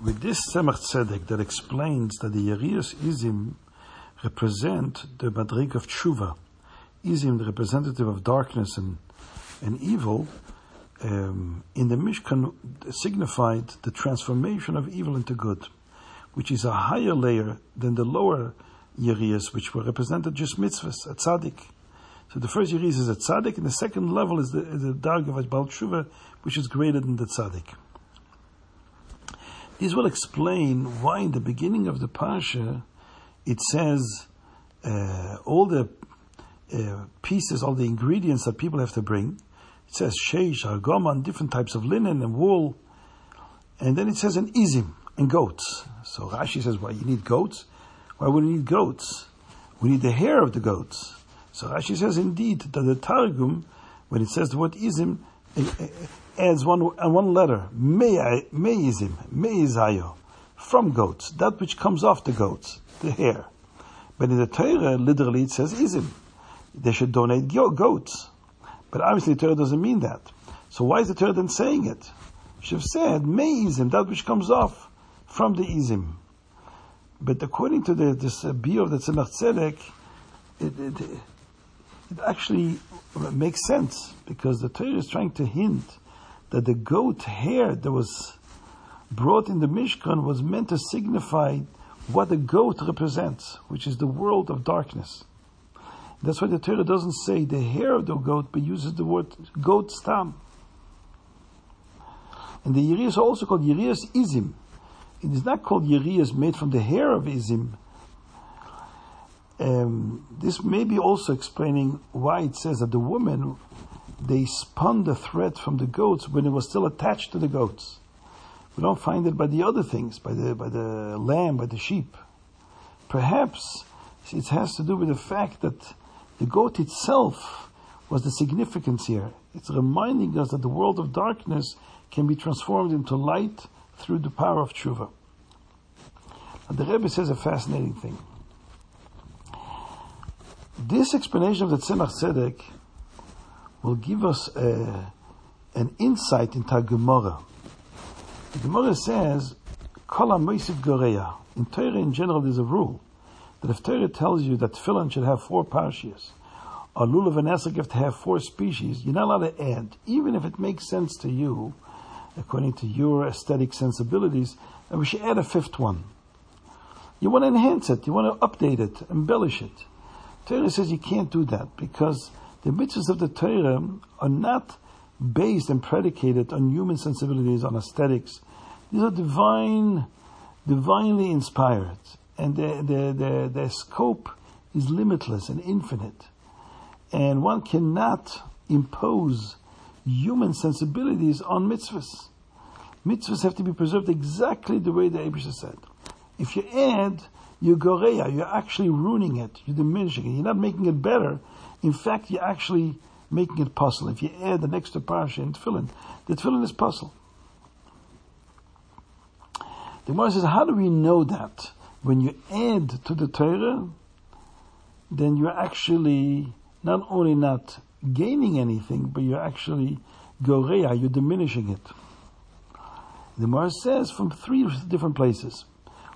with this Tzemach Tzedek that explains that the Yerias Izim represent the Madrig of Tshuva, Izim, the representative of darkness and, and evil, um, in the Mishkan signified the transformation of evil into good, which is a higher layer than the lower Yerias, which were represented just mitzvahs, a tzaddik. So the first Yerias is a tzaddik, and the second level is the, the of Baal Tshuva, which is greater than the tzaddik. This will explain why in the beginning of the Parsha it says uh, all the uh, pieces, all the ingredients that people have to bring. It says sheish, argoman, different types of linen and wool. And then it says an izim, and goats. So Rashi says, why, you need goats? Why would we need goats? We need the hair of the goats. So Rashi says, indeed, that the Targum, when it says the word izim, adds one, one letter, meizim, meizayo, from goats, that which comes off the goats, the hair. But in the Torah, literally it says izim. They should donate goats. But obviously the Torah doesn't mean that. So why is the Torah then saying it? Have said, meizim, that which comes off from the izim. But according to the, this uh, of the Tzemach Tzedek, it, it, it actually makes sense because the Torah is trying to hint that the goat hair that was brought in the Mishkan was meant to signify what the goat represents, which is the world of darkness. That's why the Torah doesn't say the hair of the goat, but uses the word goat stam. And the Yerias are also called Yerias Izim. It is not called Yerias made from the hair of Izim. Um, this may be also explaining why it says that the woman they spun the thread from the goats when it was still attached to the goats. We don't find it by the other things, by the, by the lamb, by the sheep. Perhaps it has to do with the fact that the goat itself was the significance here. It's reminding us that the world of darkness can be transformed into light through the power of tshuva. And the Rebbe says a fascinating thing. This explanation of the Tzemach Tzedek will give us a, an insight into Gemara. The Gemara says, Kol Goreya. In Torah in general, there's a rule that if Torah tells you that tefillin should have four parshias, or lulav and esrog have to have four species, you're not allowed to add, even if it makes sense to you, according to your aesthetic sensibilities, that we should add a fifth one. You want to enhance it, you want to update it, embellish it. Torah says you can't do that because the mitzvahs of the Torah are not based and predicated on human sensibilities, on aesthetics. These are divine, divinely inspired, and their, their, their, their scope is limitless and infinite. And one cannot impose human sensibilities on mitzvahs. Mitzvahs have to be preserved exactly the way the Aibershter said. If you add, you're goreya, you're actually ruining it, you're diminishing it, you're not making it better, in fact, you're actually making it pasul. If you add the next parsha in tefillin, the tefillin is pasul. The Gemara says, how do we know that? When you add to the Torah, then you're actually not only not gaining anything, but you're actually goreya, you're diminishing it. The Gemara says from three different places.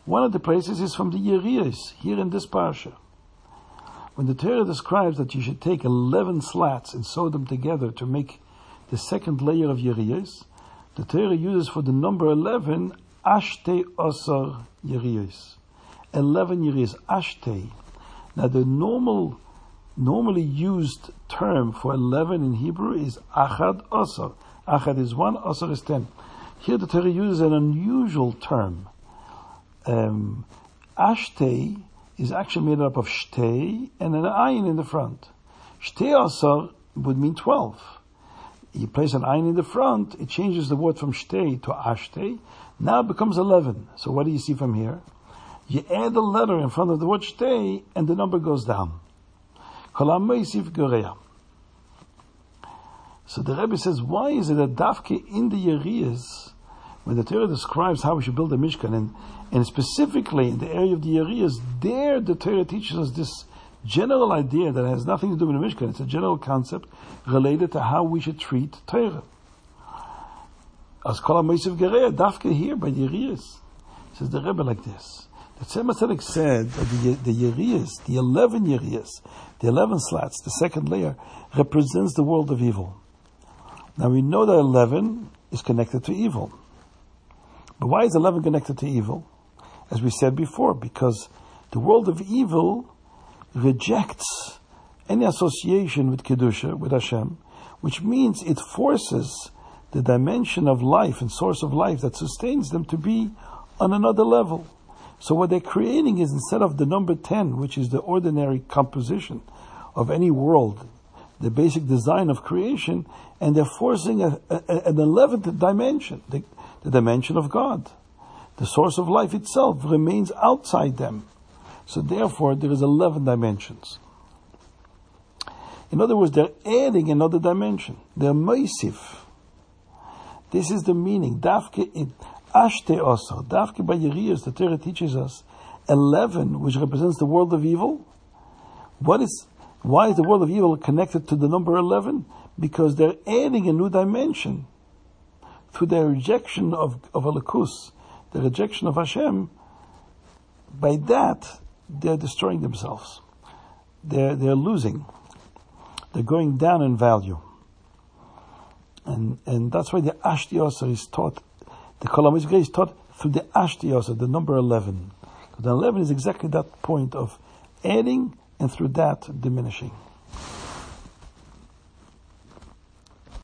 One of the places is from the Yerias, here in this parsha. When the Torah describes that you should take 11 slats and sew them together to make the second layer of Yeriyos, the Torah uses for the number 11 Ashte Osar Yeriyos. 11 Yeriyos, Ashte. Now the normal, normally used term for 11 in Hebrew is Achad Osar. Achad is 1, Osar is 10. Here the Torah uses an unusual term. Um, Ashte is actually made up of shtei and an ayin in the front. Shtei asar would mean 12. You place an ayin in the front, it changes the word from shtei to ashtei. Now it becomes 11. So what do you see from here? You add a letter in front of the word shtei and the number goes down. So the Rebbe says, why is it that Dafke in the Yeriyas, when the Torah describes how we should build a Mishkan, and and specifically in the area of the Yerias, there the Torah teaches us this general idea that has nothing to do with the Mishkan. It's a general concept related to how we should treat Torah. As kol ha Gereya, dafke here by the. Says the Rebbe like this. The Tzemach Tzedek said that the, the Yerias, the 11 Yerias, the 11 slats, the second layer, represents the world of evil. Now we know that 11 is connected to evil. But why is 11 connected to evil? As we said before, because the world of evil rejects any association with Kedusha, with Hashem, which means it forces the dimension of life and source of life that sustains them to be on another level. So what they're creating is instead of the number 10, which is the ordinary composition of any world, the basic design of creation, and they're forcing a, a, an 11th dimension, the, the dimension of God. The source of life itself remains outside them. So therefore, there is 11 dimensions. In other words, they're adding another dimension. They're mosif. This is the meaning. Dafke in Ashte also. Dafke by Yeriyas, the Torah teaches us 11, which represents the world of evil. What is, why is the world of evil connected to the number 11? Because they're adding a new dimension through their rejection of, of Elokus, the rejection of Hashem. By that, they're destroying themselves. They're, they're losing. They're going down in value. And, and that's why the Ashtiosa is taught, the Kolam is taught through the Ashtiosa, the number 11. The 11 is exactly that point of adding and through that diminishing.